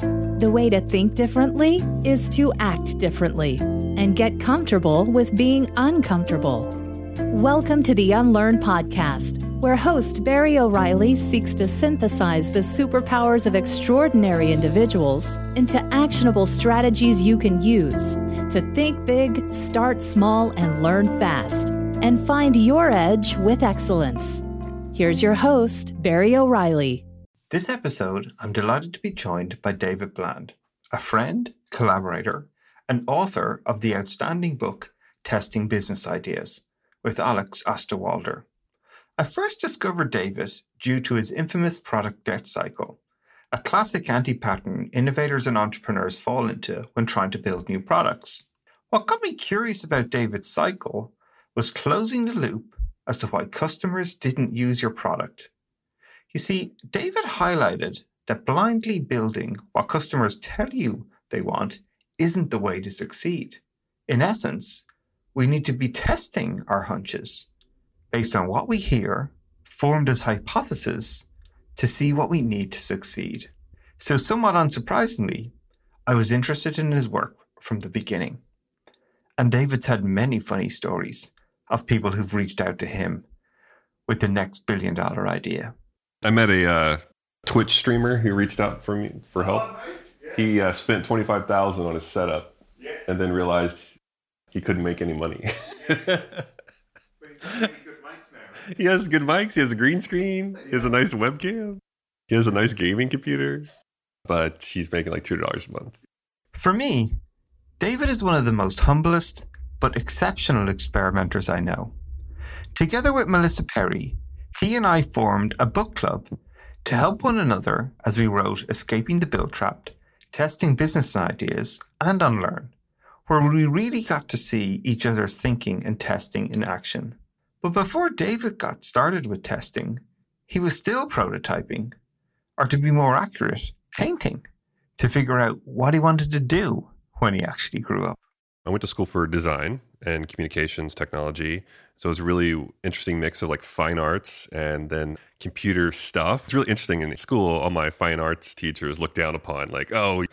The way to think differently is to act differently and get comfortable with being uncomfortable. Welcome to the Unlearn Podcast, where host Barry O'Reilly seeks to synthesize the superpowers of extraordinary individuals into actionable strategies you can use to think big, start small, and learn fast, and find your edge with excellence. Here's your host, Barry O'Reilly. This episode, I'm delighted to be joined by David Bland, a friend, collaborator, and author of the outstanding book Testing Business Ideas with Alex Osterwalder. I first discovered David due to his infamous product debt cycle, a classic anti pattern innovators and entrepreneurs fall into when trying to build new products. What got me curious about David's cycle was closing the loop as to why customers didn't use your product you see, David highlighted that blindly building what customers tell you they want isn't the way to succeed. In essence, we need to be testing our hunches based on what we hear, formed as hypotheses, to see what we need to succeed. So, somewhat unsurprisingly, I was interested in his work from the beginning. And David's had many funny stories of people who've reached out to him with the next billion dollar idea. I met a uh, Twitch streamer who reached out for me for help. Oh, nice. yeah. He uh, spent twenty five thousand on his setup, yeah. and then realized he couldn't make any money. yeah. He has good mics. He has a green screen. He has a nice webcam. He has a nice gaming computer, but he's making like two dollars a month. For me, David is one of the most humblest but exceptional experimenters I know. Together with Melissa Perri, he and I formed a book club to help one another as we wrote Escaping the Build Trap, Testing Business Ideas, and Unlearn, where we really got to see each other's thinking and testing in action. But before David got started with testing, he was still prototyping, or to be more accurate, painting, to figure out what he wanted to do when he actually grew up. I went to school for design and communications technology. So it was a really interesting mix of like fine arts and then computer stuff. It's really interesting in school. All my fine arts teachers looked down upon, like, oh,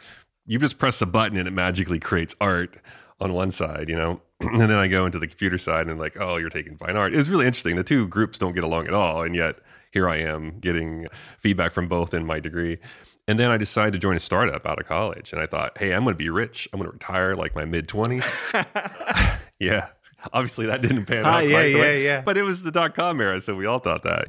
you just press a button and it magically creates art on one side, you know? and then I go into the computer side and like, oh, you're taking fine art. It's really interesting. The two groups don't get along at all. And yet here I am getting feedback from both in my degree. And then I decided to join a startup out of college. And I thought, hey, I'm going to be rich. I'm going to retire like my mid 20s. yeah. Obviously, that didn't pan out. Uh, yeah, yeah, yeah. But it was the dot com era. So we all thought that.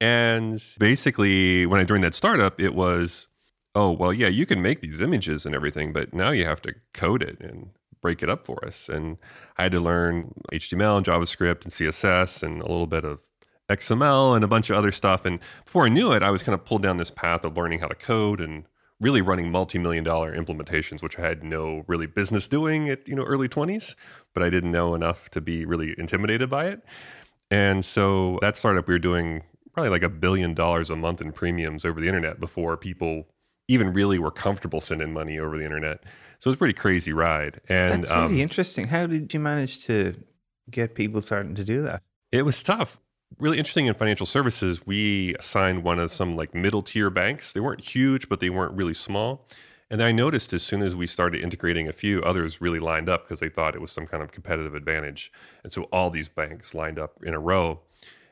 And basically, when I joined that startup, it was, oh, well, yeah, you can make these images and everything, but now you have to code it and break it up for us. And I had to learn HTML and JavaScript and CSS and a little bit of XML and a bunch of other stuff. And before I knew it, I was kind of pulled down this path of learning how to code and really running multi-million dollar implementations, which I had no really business doing at you know early 20s, but I didn't know enough to be really intimidated by it. And so that startup we were doing probably like a billion dollars a month in premiums over the internet before people even really were comfortable sending money over the internet. So it was a pretty crazy ride. And that's really um, interesting. How did you manage to get people starting to do that? It was tough really interesting in financial services, we signed one of some like middle tier banks. They weren't huge, but they weren't really small. And I noticed as soon as we started integrating a few, others really lined up because they thought it was some kind of competitive advantage. And so all these banks lined up in a row.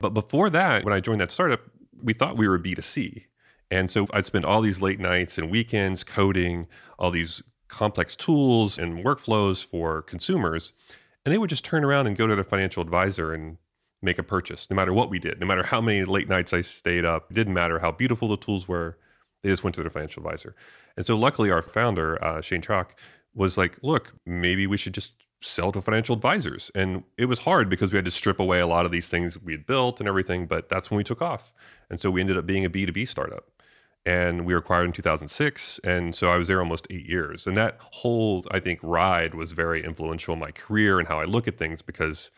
But before that, when I joined that startup, we thought we were B2C. And so I'd spend all these late nights and weekends coding all these complex tools and workflows for consumers. And they would just turn around and go to their financial advisor and make a purchase, no matter what we did, no matter how many late nights I stayed up. It didn't matter how beautiful the tools were. They just went to their financial advisor. And so, luckily, our founder, uh, Shane Chalk, was like, look, maybe we should just sell to financial advisors. And it was hard because we had to strip away a lot of these things we had built and everything, but that's when we took off. And so we ended up being a B2B startup. And we were acquired in 2006. And so I was there almost eight years. And that whole, I think, ride was very influential in my career and how I look at things because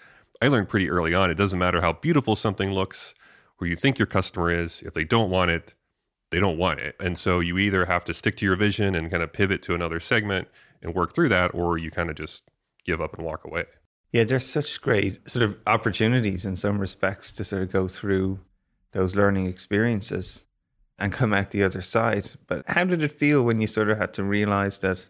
I learned pretty early on it doesn't matter how beautiful something looks, who you think your customer is. If they don't want it, they don't want it. And so you either have to stick to your vision and kind of pivot to another segment and work through that, or you kind of just give up and walk away. Yeah, there's such great sort of opportunities in some respects to sort of go through those learning experiences. and come out the other side. But how did it feel when you sort of had to realize that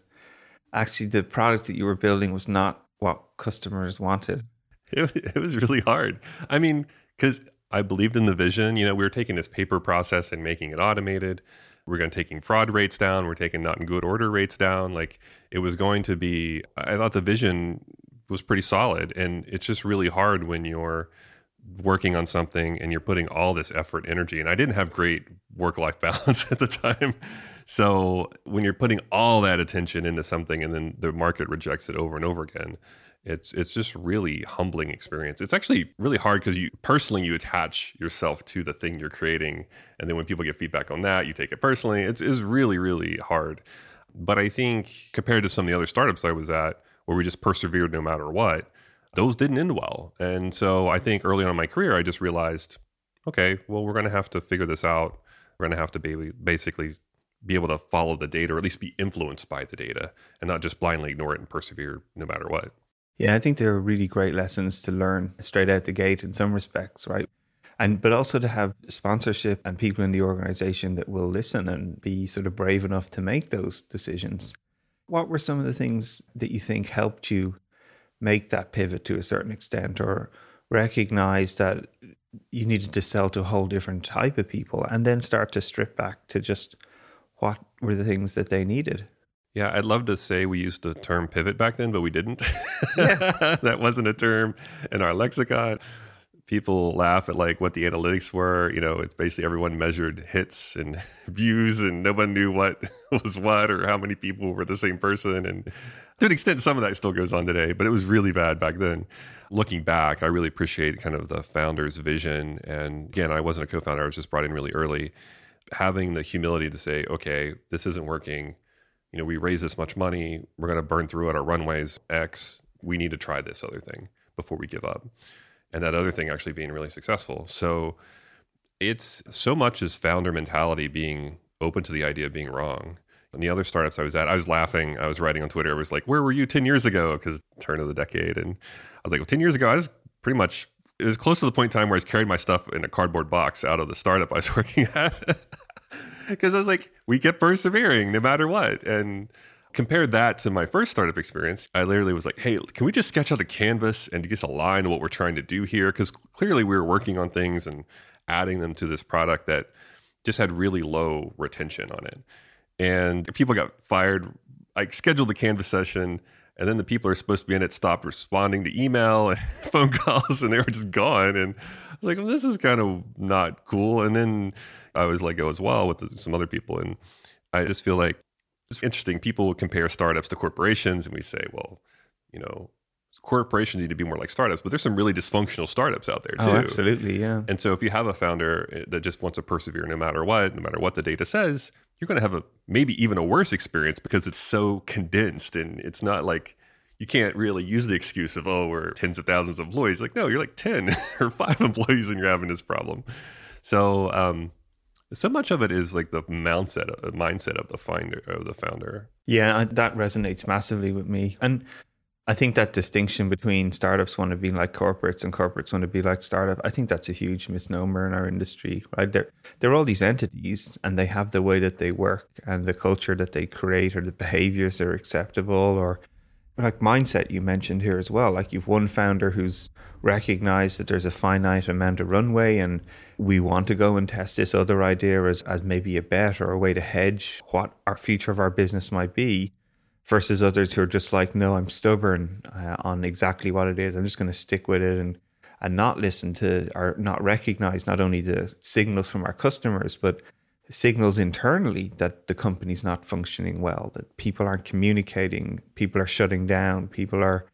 actually the product that you were building was not what customers wanted? It, it was really hard. I mean, because I believed in the vision. You know, we were taking this paper process and making it automated. We're going to taking fraud rates down. We're taking not in good order rates down. Like it was going to be. I thought the vision was pretty solid, and it's just really hard when you're working on something and you're putting all this effort energy and i didn't have great work life balance at the time so when you're putting all that attention into something and then the market rejects it over and over again it's it's just really humbling experience. It's actually really hard because you personally you attach yourself to the thing you're creating, and then when people get feedback on that, you take it personally. It's is really really hard. But I think compared to some of the other startups I was at, where we just persevered no matter what, those didn't end well. And so I think early on in my career, I just realized, okay, well we're going to have to figure this out. We're going to have to be basically be able to follow the data or at least be influenced by the data and not just blindly ignore it and persevere no matter what. Yeah, I think they're really great lessons to learn straight out the gate in some respects, right? And but also to have sponsorship and people in the organization that will listen and be sort of brave enough to make those decisions. What were some of the things that you think helped you make that pivot to a certain extent or recognize that you needed to sell to a whole different type of people and then start to strip back to just what were the things that they needed? Yeah, I'd love to say we used the term pivot back then, but we didn't. Yeah. that wasn't a term in our lexicon. People laugh at like what the analytics were. You know, it's basically everyone measured hits and views, and no one knew what was what or how many people were the same person. And to an extent, some of that still goes on today, but it was really bad back then. Looking back, I really appreciate kind of the founder's vision. And again, I wasn't a co founder, I was just brought in really early. Having the humility to say, okay, this isn't working you know, we raise this much money, we're going to burn through it. Our runways X. We need to try this other thing before we give up. And that other thing actually being really successful. So it's so much as founder mentality being open to the idea of being wrong. And the other startups I was at, I was laughing. I was writing on Twitter. I was like, where were you 10 years ago? Because turn of the decade. And I was like, well, 10 years ago, I was pretty much, it was close to the point in time where I was carrying my stuff in a cardboard box out of the startup I was working at because I was like, we kept persevering no matter what. And compared that to my first startup experience, I literally was like, hey, can we just sketch out a canvas and just align what we're trying to do here? Because clearly we were working on things and adding them to this product that just had really low retention on it. And people got fired. I scheduled the canvas session and then the people are supposed to be in it stopped responding to email and phone calls and they were just gone and was like well, this is kind of not cool. And then i was let go as well with some other people. And i just feel like it's interesting. People compare startups to corporations and we say well you know corporations need to be more like startups but there's some really dysfunctional startups out there oh, too. oh, absolutely yeah. And so if you have a founder eh, that just wants to persevere no matter what no matter what the data says you're going to have a maybe even a worse experience because it's so condensed and it's not like you can't really use the excuse of oh we're tens of thousands of employees. Like no you're like 10 or 5 employees and you're having this problem. So um so much of it is like the mindset uh, mindset of the finder of the founder. Yeah that resonates massively with me. And I think that distinction between startups want to be like corporates and corporates want to be like startup, I think that's a huge misnomer in our industry, right? They're, they're all these entities and they have the way that they work and the culture that they create or the behaviors that are acceptable or like mindset you mentioned here as well. Like you've one founder who's recognized that there's a finite amount of runway and we want to go and test this other idea as, as maybe a bet or a way to hedge what our future of our business might be versus others who are just like, no, I'm stubborn uh, on exactly what it is. I'm just going to stick with it and and not listen to or not recognize not only the signals from our customers, but signals internally that the company's not functioning well, that people aren't communicating, people are shutting down, people are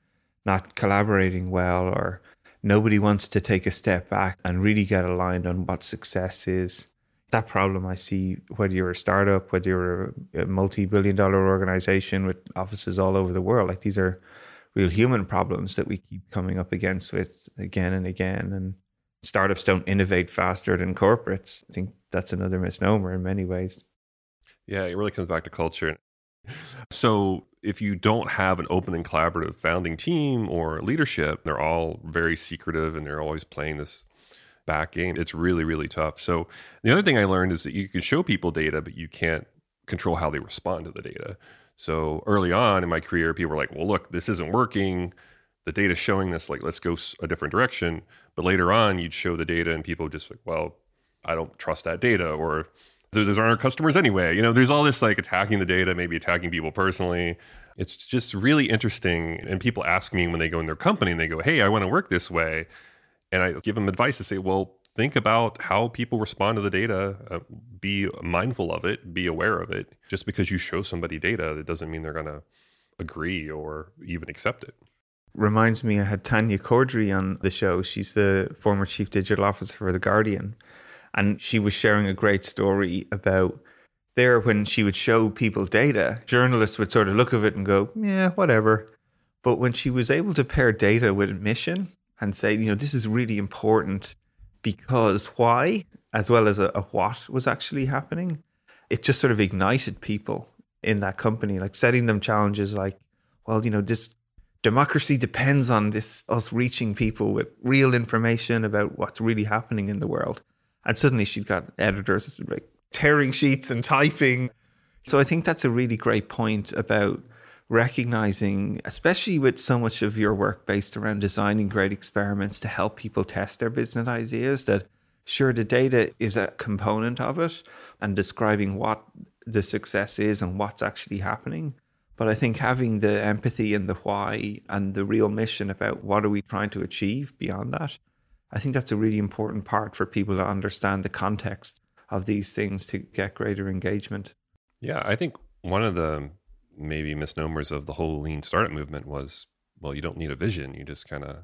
not collaborating well, or nobody wants to take a step back and really get aligned on what success is that problem I see whether you're a startup, whether you're a multi-billion dollar organization with offices all over the world. Like these are real human problems that we keep coming up against with again and again. And startups don't innovate faster than corporates. I think that's another misnomer in many ways. Yeah, it really comes back to culture. So if you don't have an open and collaborative founding team or leadership, they're all very secretive and they're always playing this back game. It's really, really tough. So the other thing I learned is that you can show people data, but you can't control how they respond to the data. So early on in my career, people were like, well, look, this isn't working. The data's showing this, like, let's go a different direction. But later on, you'd show the data and people just like, well, I don't trust that data or those aren't our customers anyway. You know, there's all this like attacking the data, maybe attacking people personally. It's just really interesting. And people ask me when they go in their company and they go, Hey, I want to work this way. And I give them advice to say, Well, think about how people respond to the data. Uh, be mindful of it, be aware of it. Just because you show somebody data, that doesn't mean they're going to agree or even accept it. Reminds me, I had Tanya Cordrey on the show. She's the former chief digital officer for The Guardian. And she was sharing a great story about there when she would show people data, journalists would sort of look at it and go, yeah, whatever. But when she was able to pair data with mission and say, you know, this is really important because why, as well as a, a what was actually happening, it just sort of ignited people in that company, like setting them challenges like, well, you know, this democracy depends on this us reaching people with real information about what's really happening in the world. And suddenly she's got editors like tearing sheets and typing. So I think that's a really great point about recognizing, especially with so much of your work based around designing great experiments to help people test their business ideas, that sure, the data is a component of it and describing what the success is and what's actually happening. But I think having the empathy and the why and the real mission about what are we trying to achieve beyond that I think that's a really important part for people to understand the context of these things to get greater engagement. Yeah, I think one of the maybe misnomers of the whole lean startup movement was well, you don't need a vision. You just kind of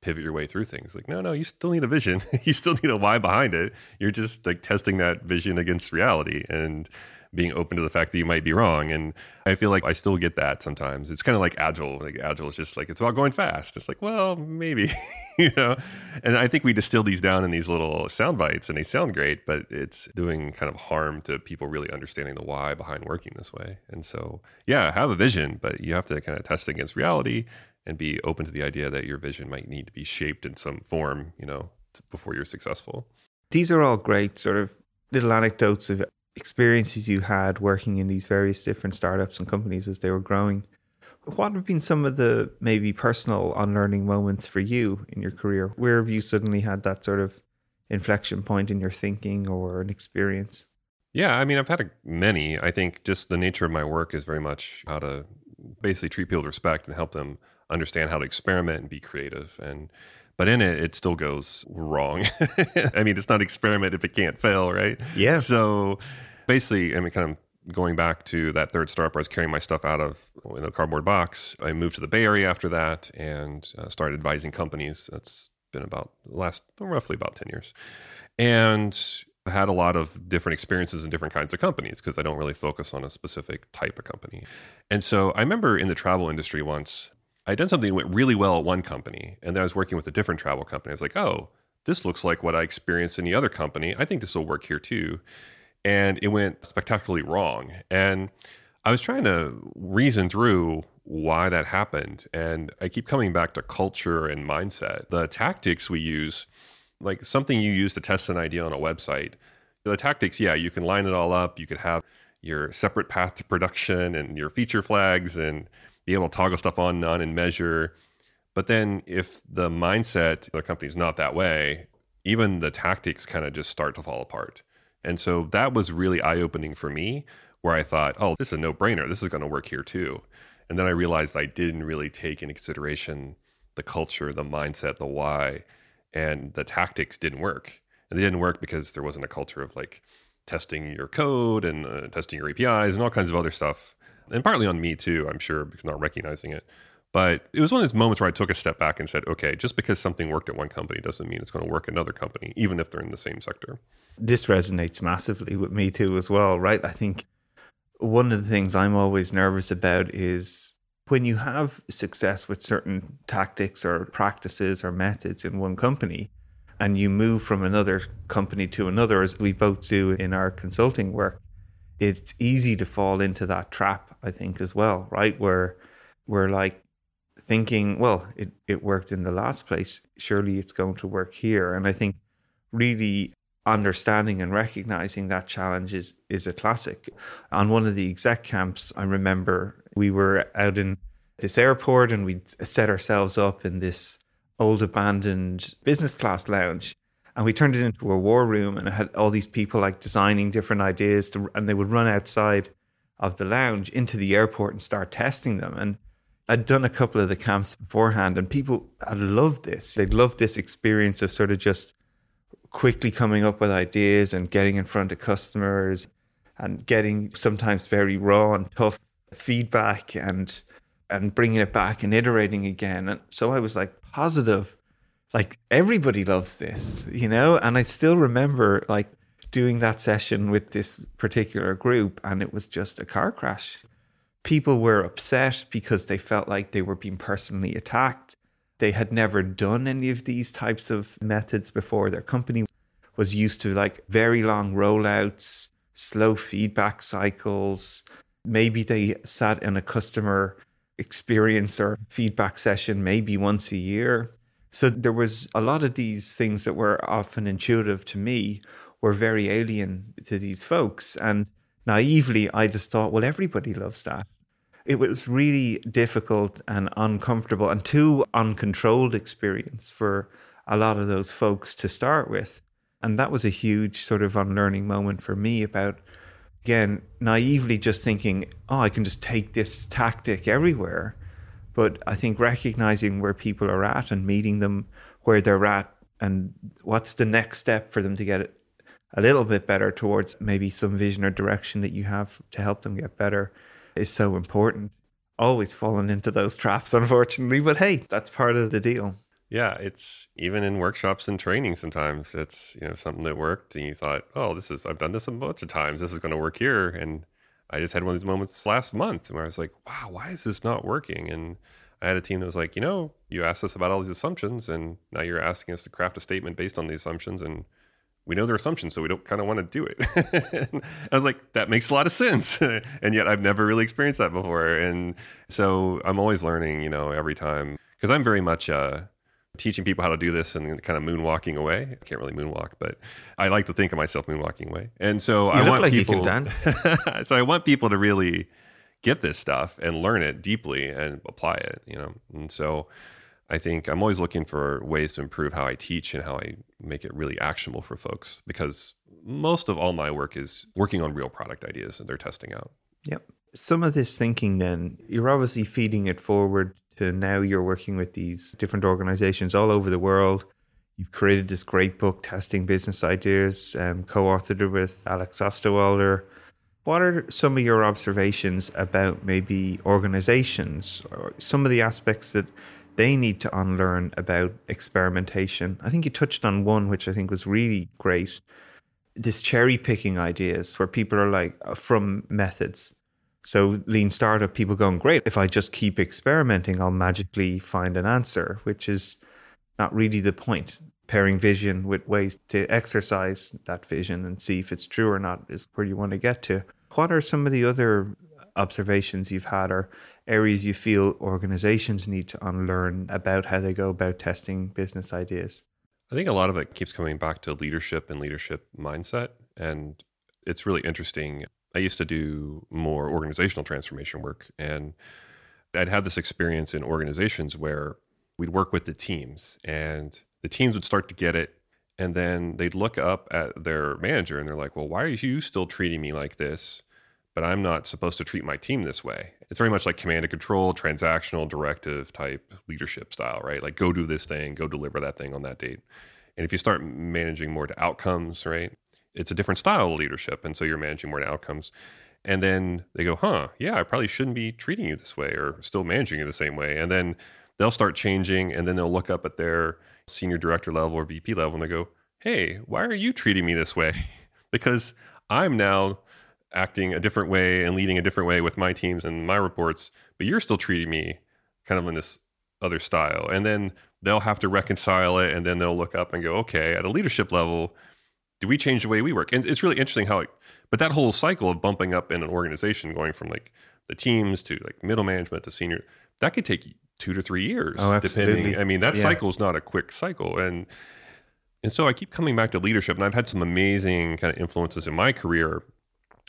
pivot your way through things. Like, no, no, you still need a vision. you still need a why behind it. You're just like testing that vision against reality. And being open to the fact that you might be wrong. And I feel like I still get that sometimes. It's kind of like agile. Like agile is just like it's about going fast. It's like, well, maybe, you know. And I think we distill these down in these little sound bites, and they sound great, but it's doing kind of harm to people really understanding the why behind working this way. And so, yeah, have a vision, but you have to kind of test against reality and be open to the idea that your vision might need to be shaped in some form, you know, before you're successful. These are all great sort of little anecdotes of experiences you had working in these various different startups and companies as they were growing. What have been some of the maybe personal unlearning moments for you in your career? Where have you suddenly had that sort of inflection point in your thinking or an experience? Yeah, I mean, I've had a, many. I think just the nature of my work is very much how to basically treat people with respect and help them understand how to experiment and be creative. And but in it, it still goes wrong. I mean, it's not experiment if it can't fail, right? Yeah. So basically, I mean, kind of going back to that third startup where I was carrying my stuff out of in a cardboard box, I moved to the Bay Area after that and uh, started advising companies. That's been about last roughly about 10 years. And I had a lot of different experiences in different kinds of companies because I don't really focus on a specific type of company. And so I remember in the travel industry once, I done something that went really well at one company, and then I was working with a different travel company. I was like, oh, this looks like what I experienced in the other company. I think this will work here too. And it went spectacularly wrong. And I was trying to reason through why that happened. And I keep coming back to culture and mindset. The tactics we use, like something you use to test an idea on a website, the tactics, yeah, you can line it all up. You could have your separate path to production and your feature flags and be able to toggle stuff on, none, and measure. But then if the mindset of the company is not that way, even the tactics kind of just start to fall apart. And so that was really eye opening for me, where I thought, oh, this is a no brainer. This is going to work here too. And then I realized I didn't really take into consideration the culture, the mindset, the why, and the tactics didn't work. And they didn't work because there wasn't a culture of like testing your code and uh, testing your APIs and all kinds of other stuff and partly on me too, I'm sure, because not recognizing it. But it was one of those moments where I took a step back and said, okay, just because something worked at one company doesn't mean it's going to work at another company, even if they're in the same sector. This resonates massively with me too, as well, right? I think one of the things I'm always nervous about is when you have success with certain tactics or practices or methods in one company and you move from another company to another, as we both do in our consulting work, it's easy to fall into that trap, I think, as well, right? Where we're like thinking, well, it, it worked in the last place. Surely it's going to work here. And I think really understanding and recognizing that challenge is, is a classic. On one of the exec camps, I remember we were out in this airport and we'd set ourselves up in this old abandoned business class lounge and we turned it into a war room and it had all these people like designing different ideas to, and they would run outside of the lounge into the airport and start testing them and I'd done a couple of the camps beforehand and people had loved this. They'd loved this experience of sort of just quickly coming up with ideas and getting in front of customers and getting sometimes very raw and tough feedback and and bringing it back and iterating again. And so I was like positive, like everybody loves this, you know. And I still remember like doing that session with this particular group, and it was just a car crash. People were upset because they felt like they were being personally attacked. They had never done any of these types of methods before. Their company was used to like very long rollouts, slow feedback cycles. Maybe they sat in a customer experience or feedback session maybe once a year. So there was a lot of these things that were often intuitive to me were very alien to these folks. And naively, I just thought, well, everybody loves that. It was really difficult and uncomfortable and too uncontrolled experience for a lot of those folks to start with. And that was a huge sort of unlearning moment for me about, again, naively just thinking, oh, I can just take this tactic everywhere. But I think recognizing where people are at and meeting them where they're at and what's the next step for them to get a little bit better towards maybe some vision or direction that you have to help them get better is so important. Always falling into those traps, unfortunately, but hey, that's part of the deal. Yeah, it's even in workshops and training sometimes it's, you know, something that worked and you thought, "Oh, this is I've done this a bunch of times. This is going to work here." And I just had one of these moments last month where I was like, "Wow, why is this not working?" And I had a team that was like, "You know, you asked us about all these assumptions and now you're asking us to craft a statement based on these assumptions and we know they're assumptions, so we don't kind of want to do it. I was like, that makes a lot of sense. and yet I've never really experienced that before. And so I'm always learning, you know, every time because I'm very much uh, teaching people how to do this and kind of moonwalking away. I can't really moonwalk, but I like to think of myself moonwalking away. And so You I want like you people, so I want people to really get this stuff and learn it deeply and apply it, you know. And so I think I'm always looking for ways to improve how I teach and how I make it really actionable for folks because most of all my work is working on real product ideas that they're testing out. Yep. Some of this thinking, then, you're obviously feeding it forward to now you're working with these different organizations all over the world. You've created this great book, Testing Business Ideas, um, co authored it with Alex Osterwalder. What are some of your observations about maybe organizations or some of the aspects that they need to unlearn about experimentation? I think you touched on one, which I think was really great this cherry picking ideas where people are like uh, from methods. So lean startup people going, great, if I just keep experimenting, I'll magically find an answer, which is not really the point. Pairing vision with ways to exercise that vision and see if it's true or not is where you want to get to. What are some of the other observations you've had or areas you feel organizations need to unlearn about how they go about testing business ideas? I think a lot of it keeps coming back to leadership and leadership mindset. And it's really interesting. I used to do more organizational transformation work, and I'd have this experience in organizations where we'd work with the teams, and the teams would start to get it. And then they'd look up at their manager and they're like, Well, why are you still treating me like this? But I'm not supposed to treat my team this way. It's very much like command and control, transactional, directive type leadership style, right? Like, go do this thing, go deliver that thing on that date. And if you start managing more to outcomes, right, it's a different style of leadership. And so you're managing more outcomes. And then they go, huh, yeah, I probably shouldn't be treating you this way or still managing you the same way. And then they'll start changing and then they'll look up at their senior director level or VP level and they go, hey, why are you treating me this way? because I'm now acting a different way and leading a different way with my teams and my reports, but you're still treating me kind of in this other style. And then they'll have to reconcile it and then they'll look up and go, okay, at a leadership level, do we change the way we work? And it's really interesting how it, but that whole cycle of bumping up in an organization, going from like the teams to like middle management to senior, that could take two to three years. Oh, absolutely. Depending. I mean, that Yeah. cycle is not a quick cycle. And And so I keep coming back to leadership, and I've had some amazing kind of influences in my career.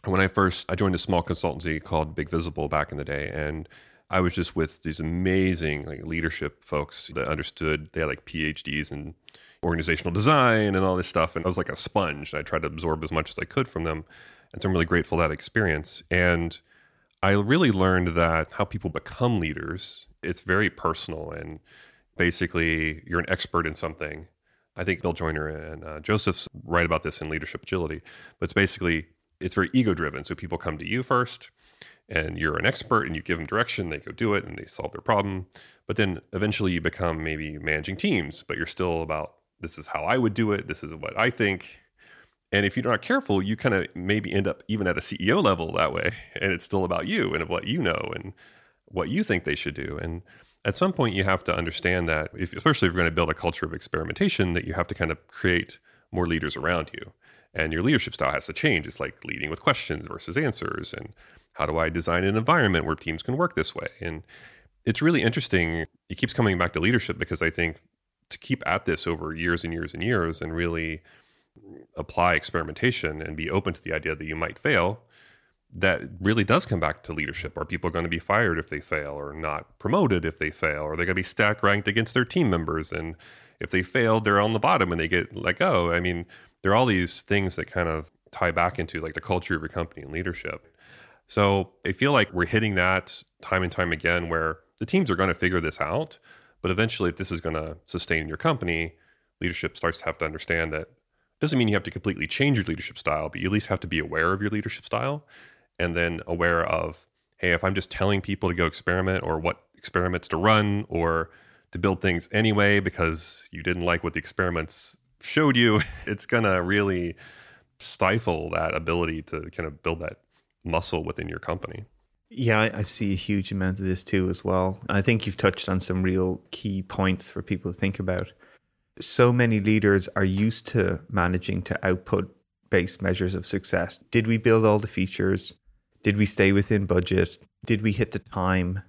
When I first I joined a small consultancy called Big Visible back in the day, and I was just with these amazing like leadership folks that understood. They had like PhDs in organizational design and all this stuff, and I was like a sponge. I tried to absorb as much as I could from them, and so I'm really grateful that experience. And I really learned that how people become leaders, it's very personal and basically you're an expert in something. I think Bill Joiner and uh, Josephs write about this in Leadership Agility, but it's basically it's very ego driven. So people come to you first and you're an expert and you give them direction, they go do it and they solve their problem. But then eventually you become maybe managing teams, but you're still about this is how I would do it, this is what I think. And if you're not careful, you kind of maybe end up even at a CEO level that way. And it's still about you and what you know and what you think they should do. And at some point, you have to understand that, if, especially if you're going to build a culture of experimentation, that you have to kind of create more leaders around you. And your leadership style has to change. It's like leading with questions versus answers. And how do I design an environment where teams can work this way? And it's really interesting. It keeps coming back to leadership because I think to keep at this over years and years and years and really apply experimentation and be open to the idea that you might fail, that really does come back to leadership. Are people going to be fired if they fail or not promoted if they fail? Are they going to be stack ranked against their team members? And if they fail, they're on the bottom and they get let go. I mean, there are all these things that kind of tie back into like the culture of your company and leadership. So I feel like we're hitting that time and time again where the teams are going to figure this out. But eventually, if this is going to sustain your company, leadership starts to have to understand that doesn't mean you have to completely change your leadership style, but you at least have to be aware of your leadership style and then aware of, hey, if I'm just telling people to go experiment or what experiments to run or to build things anyway because you didn't like what the experiments showed you, it's going to really stifle that ability to kind of build that muscle within your company. Yeah, I see a huge amount of this too as well. I think you've touched on some real key points for people to think about so many leaders are used to managing to output based measures of success. Did we build all the features? Did we stay within budget? Did we hit the time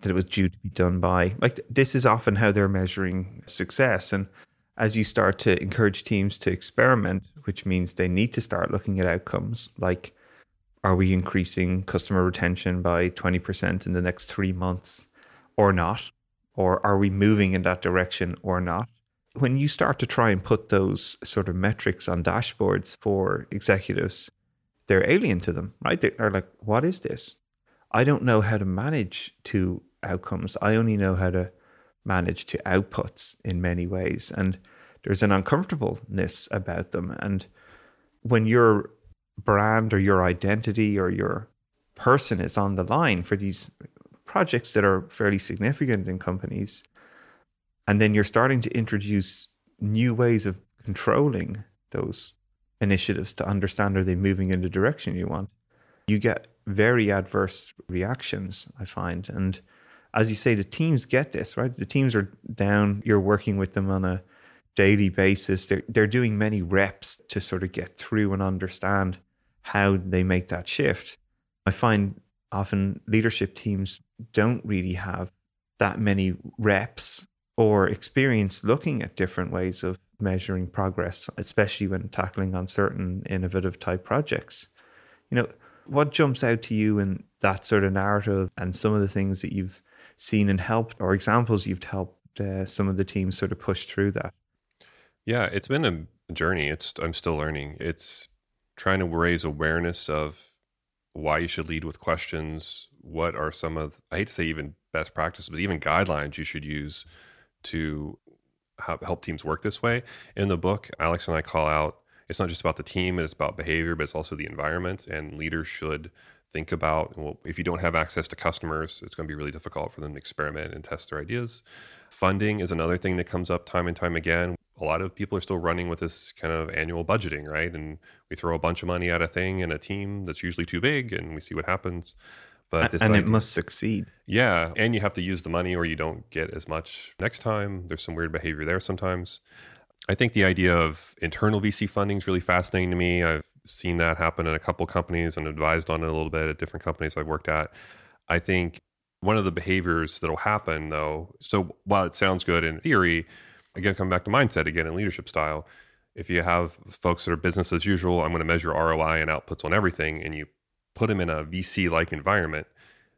that it was due to be done by? Like, this is often how they're measuring success. And as you start to encourage teams to experiment, which means they need to start looking at outcomes like, are we increasing customer retention by 20% in the next three months or not? Or are we moving in that direction or not? when you start to try and put those sort of metrics on dashboards for executives, they're alien to them, right? They're like, what is this? I don't know how to manage to outcomes. I only know how to manage to outputs in many ways. And there's an uncomfortableness about them. And when your brand or your identity or your person is on the line for these projects that are fairly significant in companies, and then you're starting to introduce new ways of controlling those initiatives to understand are they moving in the direction you want. You get very adverse reactions, I find. And as you say, the teams get this, right? The teams are down, you're working with them on a daily basis. They're, they're doing many reps to sort of get through and understand how they make that shift. I find often leadership teams don't really have that many reps or experience looking at different ways of measuring progress, especially when tackling on certain innovative type projects. You know, what jumps out to you in that sort of narrative and some of the things that you've seen and helped or examples you've helped uh, some of the teams sort of push through that? Yeah, it's been a journey. It's I'm still learning. It's trying to raise awareness of why you should lead with questions. What are some of I hate to say even best practices, but even guidelines you should use to help teams work this way. In the book, Alex and I call out it's not just about the team and it's about behavior, but it's also the environment. And leaders should think about well, if you don't have access to customers, it's going to be really difficult for them to experiment and test their ideas. Funding is another thing that comes up time and time again. A lot of people are still running with this kind of annual budgeting, right? And we throw a bunch of money at a thing and a team that's usually too big and we see what happens. But and idea, it must succeed. Yeah, and you have to use the money, or you don't get as much next time. There's some weird behavior there sometimes. I think the idea of internal VC funding is really fascinating to me. I've seen that happen in a couple companies and advised on it a little bit at different companies I've worked at. I think one of the behaviors that'll happen though, so while it sounds good in theory, again, come back to mindset again and leadership style. If you have folks that are business as usual, I'm going to measure ROI and outputs on everything, and you put them in a VC like environment,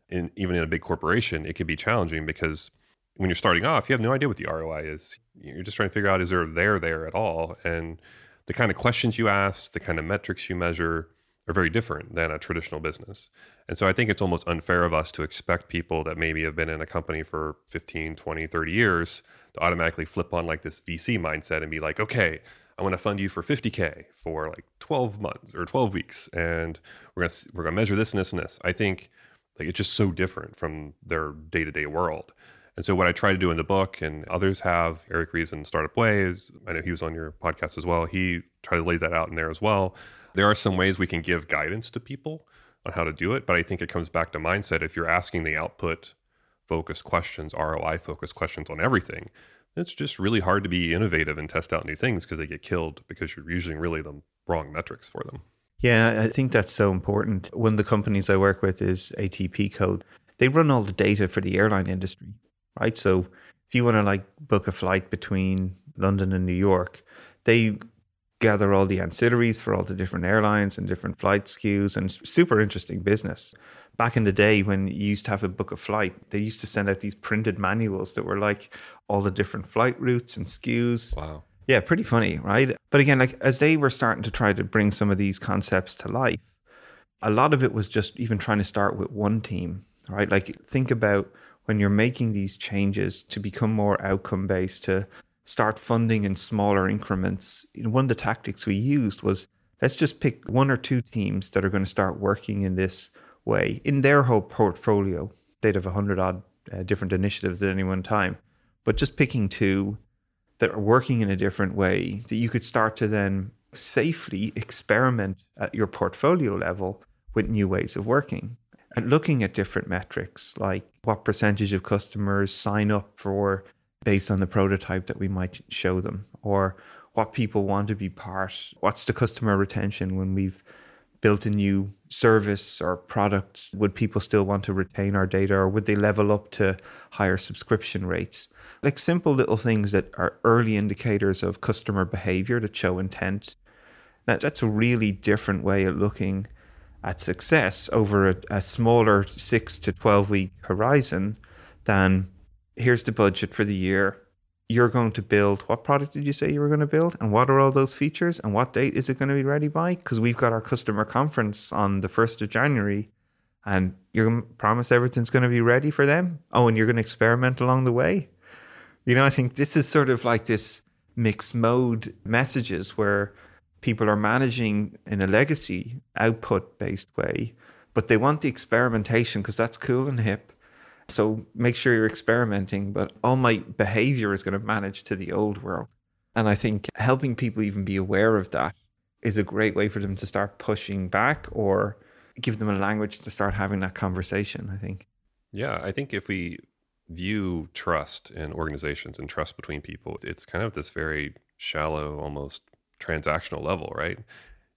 in, even in a big corporation, it can be challenging because when you're starting off, you have no idea what the ROI is. You're just trying to figure out is there there there at all, and the kind of questions you ask, the kind of metrics you measure are very different than a traditional business. And so I think it's almost unfair of us to expect people that maybe have been in a company for 15, 20, 30 years to automatically flip on like this VC mindset and be like, okay, I want to fund you for 50k for like 12 months or 12 weeks, and we're gonna we're gonna measure this and this and this. I think like it's just so different from their day to day world. And so what I try to do in the book, and others have, Eric Ries Startup Ways, I know he was on your podcast as well. He tried to lay that out in there as well. There are some ways we can give guidance to people on how to do it, but I think it comes back to mindset. If you're asking the output focused questions, ROI focused questions on everything, it's just really hard to be innovative and test out new things because they get killed because you're using really the wrong metrics for them. Yeah, I think that's so important. One of the companies I work with is ATPCO. They run all the data for the airline industry, right? So if you want to like book a flight between London and New York, they gather all the ancillaries for all the different airlines and different flight SKUs and super interesting business. Back in the day when you used to have a book a flight, they used to send out these printed manuals that were like all the different flight routes and SKUs. Wow. Yeah, pretty funny, right? But again, like as they were starting to try to bring some of these concepts to life, a lot of it was just even trying to start with one team, right? Like think about when you're making these changes to become more outcome based to start funding in smaller increments. One of the tactics we used was let's just pick one or two teams that are going to start working in this way in their whole portfolio. They'd have a hundred odd uh, different initiatives at any one time, but just picking two that are working in a different way that you could start to then safely experiment at your portfolio level with new ways of working and looking at different metrics like what percentage of customers sign up for based on the prototype that we might show them or what people want to be part what's the customer retention when we've built a new service or product? Would people still want to retain our data or would they level up to higher subscription rates? Like simple little things that are early indicators of customer behavior that show intent. Now that's a really different way of looking at success over a, a smaller 6 to 12 week horizon than here's the budget for the year. You're going to build what product did you say you were going to build? And what are all those features? And what date is it going to be ready by? Because we've got our customer conference on the 1st of January and you're going to promise everything's going to be ready for them. Oh, and you're going to experiment along the way. You know, I think this is sort of like this mixed mode messages where people are managing in a legacy output based way, but they want the experimentation because that's cool and hip. So make sure you're experimenting, but all my behavior is going to manage to the old world. And I think helping people even be aware of that is a great way for them to start pushing back or give them a language to start having that conversation, I think. Yeah, I think if we view trust in organizations and trust between people, it's kind of this very shallow, almost transactional level, right?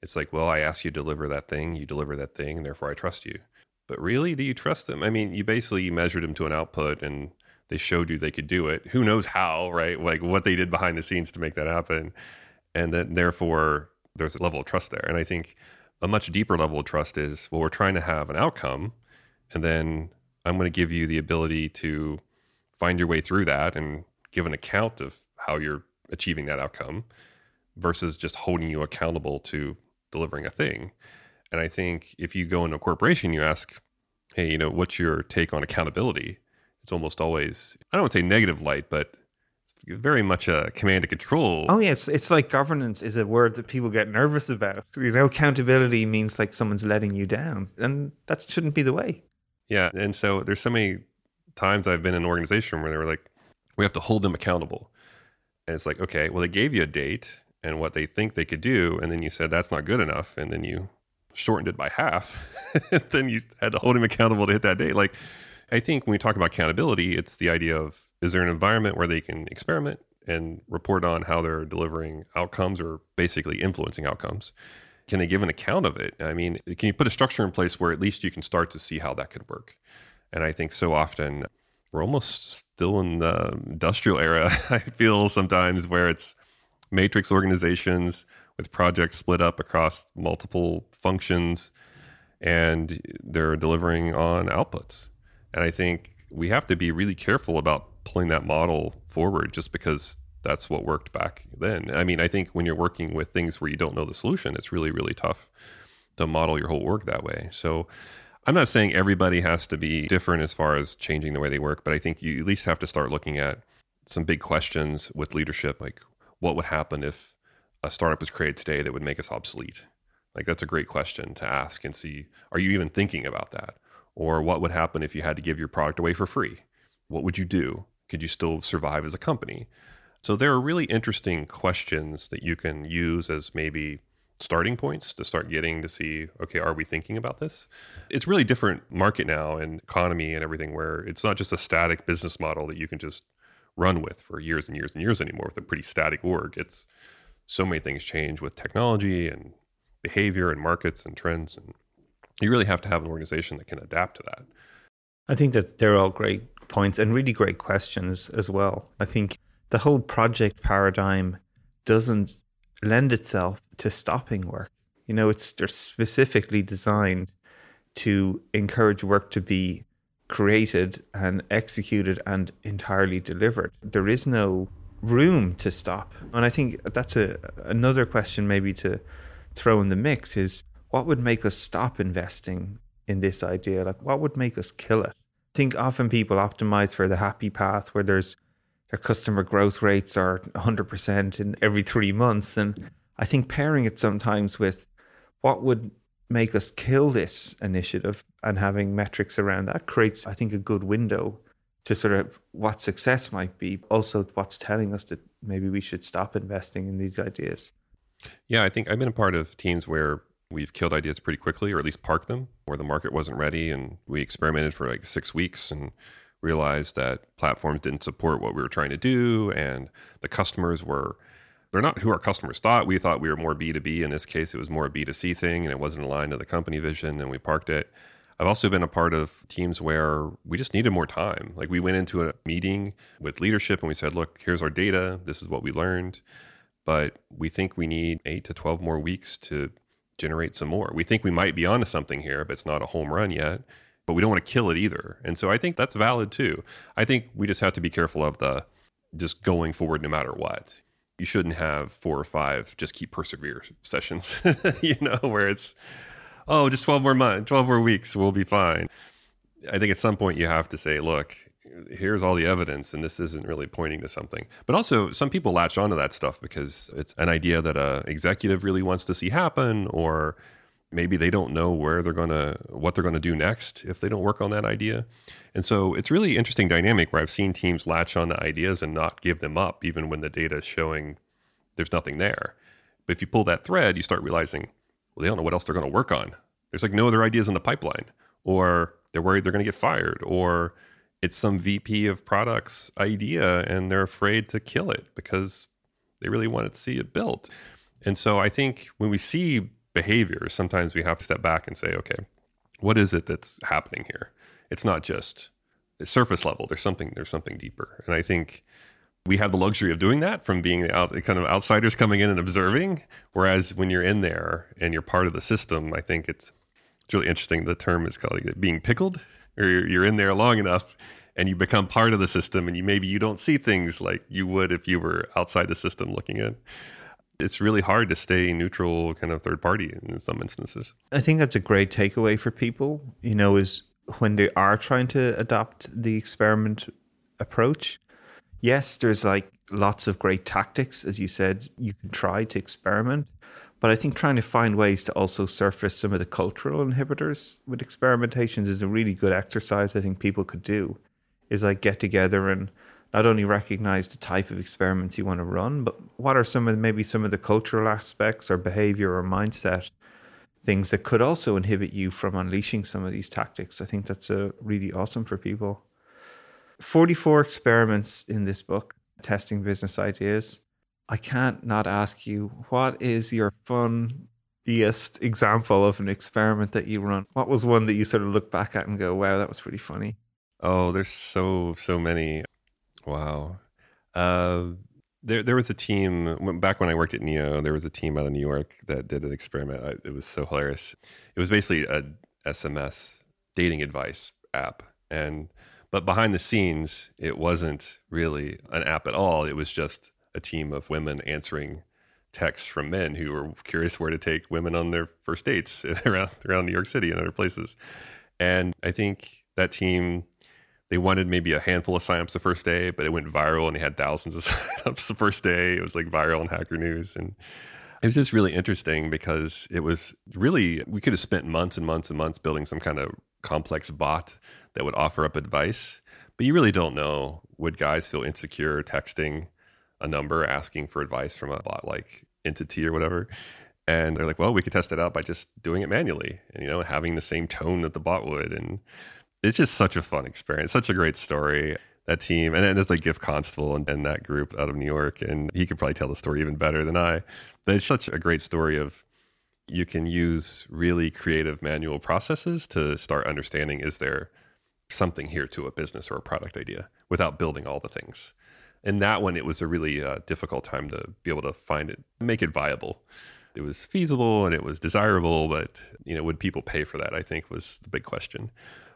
It's like, well, I ask you to deliver that thing, you deliver that thing, and therefore I trust you. But really, do you trust them? I mean, you basically measured them to an output and they showed you they could do it. Who knows how, right? Like what they did behind the scenes to make that happen. And then therefore there's a level of trust there. And I think a much deeper level of trust is well, we're trying to have an outcome. And then I'm going to give you the ability to find your way through that and give an account of how you're achieving that outcome versus just holding you accountable to delivering a thing. And I think if you go into a corporation, you ask, hey, you know, what's your take on accountability? It's almost always, I don't want to say negative light, but it's very much a command and control. Oh, yeah. It's, it's like governance is a word that people get nervous about. You know, accountability means like someone's letting you down. And that shouldn't be the way. Yeah. And so there's so many times I've been in an organization where they were like, we have to hold them accountable. And it's like, okay, well, they gave you a date and what they think they could do. And then you said that's not good enough. And then you shortened it by half, then you had to hold him accountable to hit that date. Like, I think when we talk about accountability, it's the idea of is there an environment where they can experiment and report on how they're delivering outcomes or basically influencing outcomes? Can they give an account of it? I mean, can you put a structure in place where at least you can start to see how that could work? And I think so often we're almost still in the industrial era. I feel sometimes where it's matrix organizations with projects split up across multiple functions and they're delivering on outputs. And I think we have to be really careful about pulling that model forward just because that's what worked back then. I mean, I think when you're working with things where you don't know the solution, it's really, really tough to model your whole work that way. So I'm not saying everybody has to be different as far as changing the way they work, but I think you at least have to start looking at some big questions with leadership, like what would happen if a startup was created today that would make us obsolete? Like that's a great question to ask and see are you even thinking about that? Or what would happen if you had to give your product away for free? What would you do? Could you still survive as a company? So there are really interesting questions that you can use as maybe starting points to start getting to see okay are we thinking about this it's really different market now and economy and everything where it's not just a static business model that you can just run with for years and years and years anymore with a pretty static org it's so many things change with technology and behavior and markets and trends and you really have to have an organization that can adapt to that i think that they're all great points and really great questions as well i think the whole project paradigm doesn't lend itself to stopping work. You know, it's they're specifically designed to encourage work to be created and executed and entirely delivered. There is no room to stop. And I think that's a another question maybe to throw in the mix is what would make us stop investing in this idea? Like what would make us kill it? I think often people optimize for the happy path where there's their customer growth rates are 100% in every three months. And I think pairing it sometimes with what would make us kill this initiative and having metrics around that creates, I think, a good window to sort of what success might be. Also, what's telling us that maybe we should stop investing in these ideas. Yeah, I think I've been a part of teams where we've killed ideas pretty quickly or at least parked them where the market wasn't ready and we experimented for like six weeks and realized that platforms didn't support what we were trying to do and the customers were they're not who our customers thought we thought we were more b2b in this case it was more a b2c thing and it wasn't aligned to the company vision and we parked it i've also been a part of teams where we just needed more time like we went into a meeting with leadership and we said look here's our data this is what we learned but we think we need 8 to 12 more weeks to generate some more we think we might be onto something here but it's not a home run yet but we don't want to kill it either. And so I think that's valid too. I think we just have to be careful of the just going forward no matter what. You shouldn't have four or five just keep persevere sessions, you know, where it's, oh, just 12 more months, 12 more weeks, we'll be fine. I think at some point you have to say, look, here's all the evidence and this isn't really pointing to something. But also some people latch onto that stuff because it's an idea that a executive really wants to see happen or maybe they don't know where they're going to what they're going to do next if they don't work on that idea. And so it's really interesting dynamic where i've seen teams latch on to ideas and not give them up even when the data is showing there's nothing there. But if you pull that thread you start realizing well they don't know what else they're going to work on there's like no other ideas in the pipeline or they're worried they're going to get fired or it's some vp of products idea and they're afraid to kill it because they really want to see it built and so i think when we see behavior, sometimes we have to step back and say, okay, what is it that's happening here? It's not just surface level. There's something. There's something deeper. And I think we have the luxury of doing that from being the, out, kind of outsiders coming in and observing. Whereas when you're in there and you're part of the system, I think it's it's really interesting. The term is called being pickled, or you're, you're in there long enough and you become part of the system and you maybe you don't see things like you would if you were outside the system looking in it's really hard to stay neutral kind of third party in some instances. I think that's a great takeaway for people, you know, is when they are trying to adopt the experiment approach. Yes, there's like lots of great tactics, as you said, you can try to experiment. But I think trying to find ways to also surface some of the cultural inhibitors with experimentations is a really good exercise I think people could do. Is like get together and not only recognize the type of experiments you want to run, but what are some of maybe some of the cultural aspects or behavior or mindset things that could also inhibit you from unleashing some of these tactics. I think that's a really awesome for people. 44 experiments in this book, testing business ideas. I can't not ask you, what is your funniest example of an experiment that you run? What was one that you sort of look back at and go, wow, that was pretty funny? Oh, there's so so many. Wow. Uh, there there was a team back when I worked at Neo. There was a team out of New York that did an experiment. It was so hilarious. It was basically a SMS dating advice app, and but behind the scenes, it wasn't really an app at all. It was just a team of women answering texts from men who were curious where to take women on their first dates around around New York City and other places. And I think that team they wanted maybe a handful of signups the first day, but it went viral and they had thousands of signups the first day. It was like viral on Hacker News. And it was just really interesting because it was really, we could have spent months and months and months building some kind of complex bot that would offer up advice. But you really don't know would guys feel insecure texting a number asking for advice from a bot like entity or whatever. And they're like, well, we could test it out by just doing it manually and, you know, having the same tone that the bot would. And it's just such a fun experience, such a great story. That team, and then there's like Giff Constable and, and that group out of New York, and he could probably tell the story even better than I. But it's such a great story of you can use really creative manual processes to start understanding is there something here to a business or a product idea without building all the things. And that one, it was a really uh, difficult time to be able to find it, make it viable. It was feasible and it was desirable, but you know, would people pay for that? I think was the big question.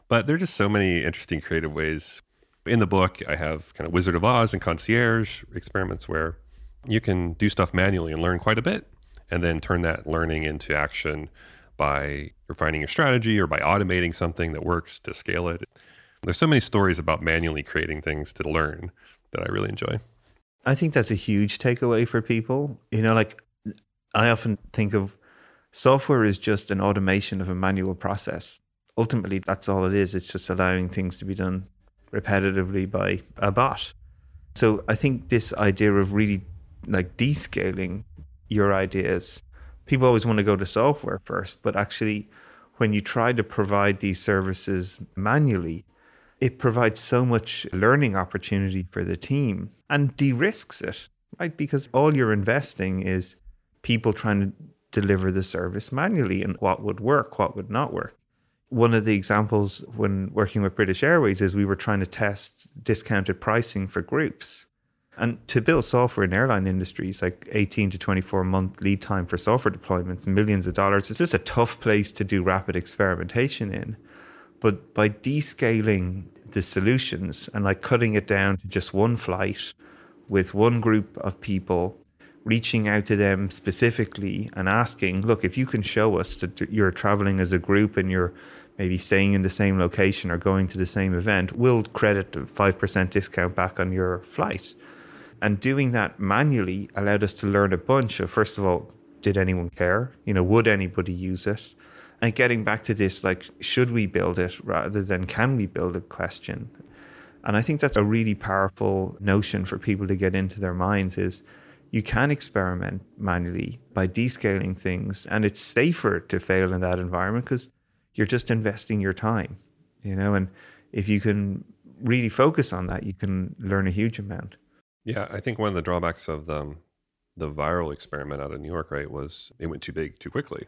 But there are just so many interesting creative ways. In the book, I have kind of Wizard of Oz and concierge experiments where you can do stuff manually and learn quite a bit, and then turn that learning into action by refining your strategy or by automating something that works to scale it. There's so many stories about manually creating things to learn that I really enjoy. I think that's a huge takeaway for people. You know, like I often think of software is just an automation of a manual process ultimately that's all it is. It's just allowing things to be done repetitively by a bot. So I think this idea of really like descaling your ideas, people always want to go to software first, but actually when you try to provide these services manually, it provides so much learning opportunity for the team and de-risks it, right? Because all you're investing is people trying to deliver the service manually and what would work, what would not work one of the examples when working with British Airways is we were trying to test discounted pricing for groups. And to build software in airline industries, like 18 to 24 month lead time for software deployments, millions of dollars, it's just a tough place to do rapid experimentation in. But by descaling the solutions and like cutting it down to just one flight with one group of people reaching out to them specifically and asking, look, if you can show us that you're traveling as a group and you're maybe staying in the same location or going to the same event, we'll credit a 5% discount back on your flight. And doing that manually allowed us to learn a bunch of, first of all, did anyone care? You know, would anybody use it? And getting back to this, like, should we build it rather than can we build a question? And I think that's a really powerful notion for people to get into their minds is you can experiment manually by descaling things and it's safer to fail in that environment because you're just investing your time you know and if you can really focus on that you can learn a huge amount yeah i think one of the drawbacks of the, um, the viral experiment out of new york right was it went too big too quickly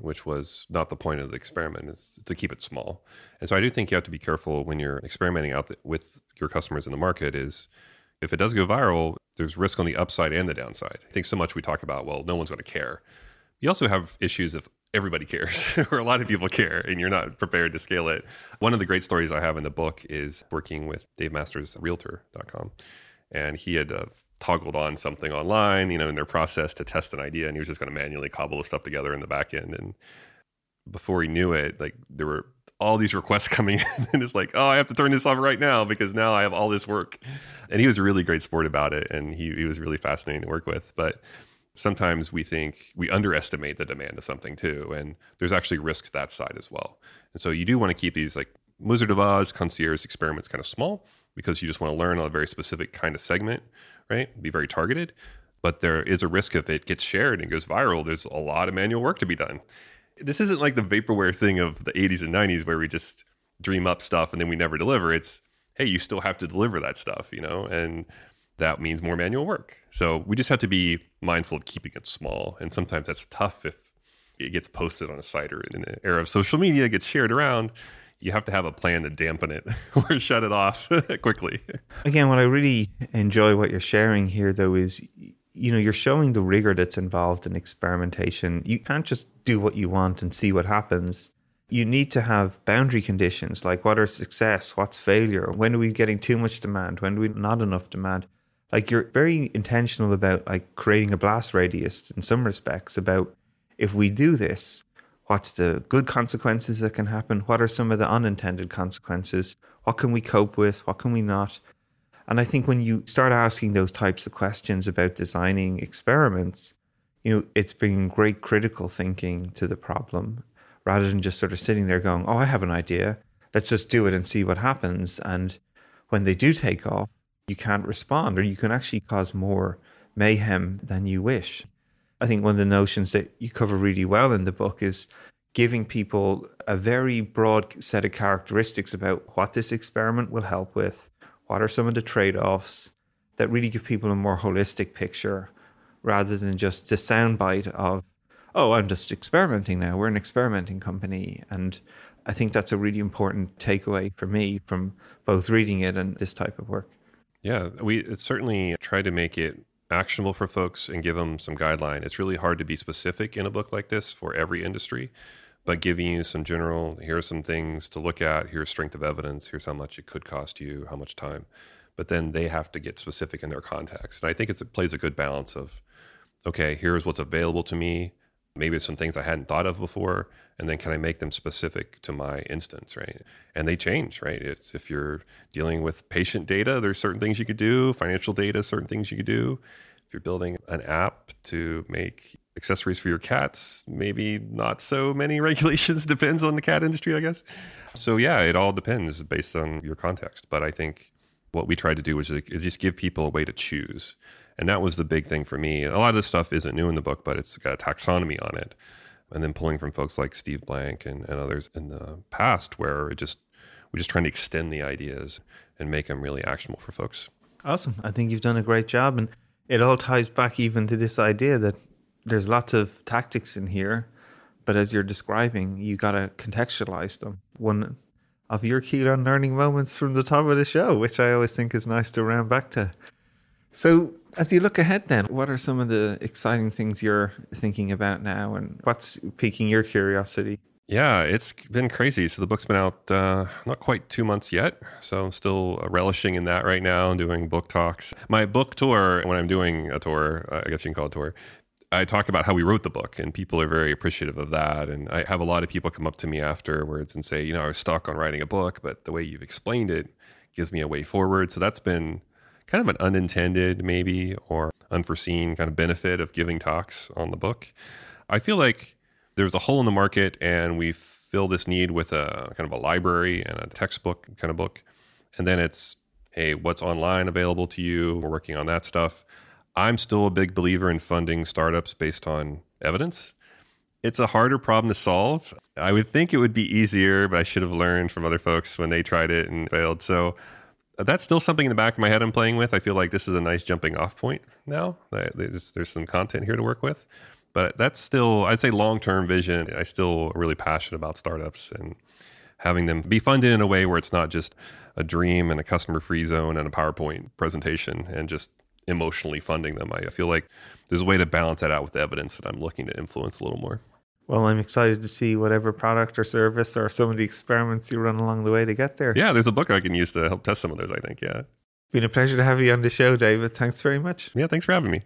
which was not the point of the experiment is to keep it small and so i do think you have to be careful when you're experimenting out with your customers in the market is if it does go viral there's risk on the upside and the downside. I think so much we talk about, well, no one's going to care. You also have issues if everybody cares or a lot of people care and you're not prepared to scale it. One of the great stories I have in the book is working with Dave Masters, realtor.com. And he had uh, toggled on something online, you know, in their process to test an idea. And he was just going to manually cobble the stuff together in the back end. And before he knew it, like there were all these requests coming in and it's like, oh, I have to turn this off right now because now I have all this work. And he was a really great sport about it. And he, he was really fascinating to work with. But sometimes we think we underestimate the demand of something too. And there's actually risk to that side as well. And so you do want to keep these like Wizard of Oz, concierge experiments kind of small because you just want to learn on a very specific kind of segment, right? Be very targeted. But there is a risk if it gets shared and goes viral, there's a lot of manual work to be done this isn't like the vaporware thing of the 80s and 90s where we just dream up stuff and then we never deliver. It's hey, you still have to deliver that stuff, you know, and that means more manual work. So we just have to be mindful of keeping it small. And sometimes that's tough if it gets posted on a site or in an era of social media, gets shared around. You have to have a plan to dampen it or shut it off quickly. Again, what I really enjoy what you're sharing here, though, is you know you're showing the rigor that's involved in experimentation. You can't just do what you want and see what happens. You need to have boundary conditions like what are success, what's failure, when are we getting too much demand, when are we not enough demand. Like you're very intentional about like creating a blast radius in some respects about if we do this, what's the good consequences that can happen? What are some of the unintended consequences? What can we cope with? What can we not? And I think when you start asking those types of questions about designing experiments, you know, it's bringing great critical thinking to the problem rather than just sort of sitting there going, oh, I have an idea. Let's just do it and see what happens. And when they do take off, you can't respond or you can actually cause more mayhem than you wish. I think one of the notions that you cover really well in the book is giving people a very broad set of characteristics about what this experiment will help with, what are some of the trade offs that really give people a more holistic picture rather than just the soundbite of, oh, I'm just experimenting now. We're an experimenting company. And I think that's a really important takeaway for me from both reading it and this type of work. Yeah, we certainly try to make it actionable for folks and give them some guideline. It's really hard to be specific in a book like this for every industry, but giving you some general, here are some things to look at, here's strength of evidence, here's how much it could cost you, how much time. But then they have to get specific in their context. And I think it plays a good balance of, okay, here's what's available to me. Maybe some things I hadn't thought of before, and then can I make them specific to my instance, right? And they change, right? It's if you're dealing with patient data, there's certain things you could do, financial data, certain things you could do. If you're building an app to make accessories for your cats, maybe not so many regulations. Depends on the cat industry, I guess. So yeah, it all depends based on your context. But I think what we tried to do was just give people a way to choose. And that was the big thing for me. A lot of this stuff isn't new in the book, but it's got a taxonomy on it. And then pulling from folks like Steve Blank and, and others in the past where it just we're just trying to extend the ideas and make them really actionable for folks. Awesome. I think you've done a great job. And it all ties back even to this idea that there's lots of tactics in here, but as you're describing, you got to contextualize them. One of your key learning moments from the top of the show, which I always think is nice to round back to. So, as you look ahead, then, what are some of the exciting things you're thinking about now, and what's piquing your curiosity? Yeah, it's been crazy. So the book's been out uh, not quite two months yet. So I'm still relishing in that right now and doing book talks. My book tour, when I'm doing a tour, I guess you can call it tour, I talk about how we wrote the book, and people are very appreciative of that. And I have a lot of people come up to me afterwards and say, you know, I was stuck on writing a book, but the way you've explained it gives me a way forward. So that's been kind of an unintended, maybe, or unforeseen kind of benefit of giving talks on the book. I feel like there's a hole in the market and we fill this need with a kind of a library and a textbook kind of book. And then it's, hey, what's online available to you? We're working on that stuff. I'm still a big believer in funding startups based on evidence. It's a harder problem to solve. I would think it would be easier, but I should have learned from other folks when they tried it and failed. So Uh, that's still something in the back of my head I'm playing with. I feel like this is a nice jumping off point now. There's, there's some content here to work with. But that's still, I'd say, long term vision. I still really passionate about startups and having them be funded in a way where it's not just a dream and a customer free zone and a PowerPoint presentation and just emotionally funding them. I feel like there's a way to balance that out with the evidence that I'm looking to influence a little more. Well, I'm excited to see whatever product or service or some of the experiments you run along the way to get there. Yeah, there's a book I can use to help test some of those, I think. Yeah. Been a pleasure to have you on the show, David. Thanks very much. Yeah, thanks for having me.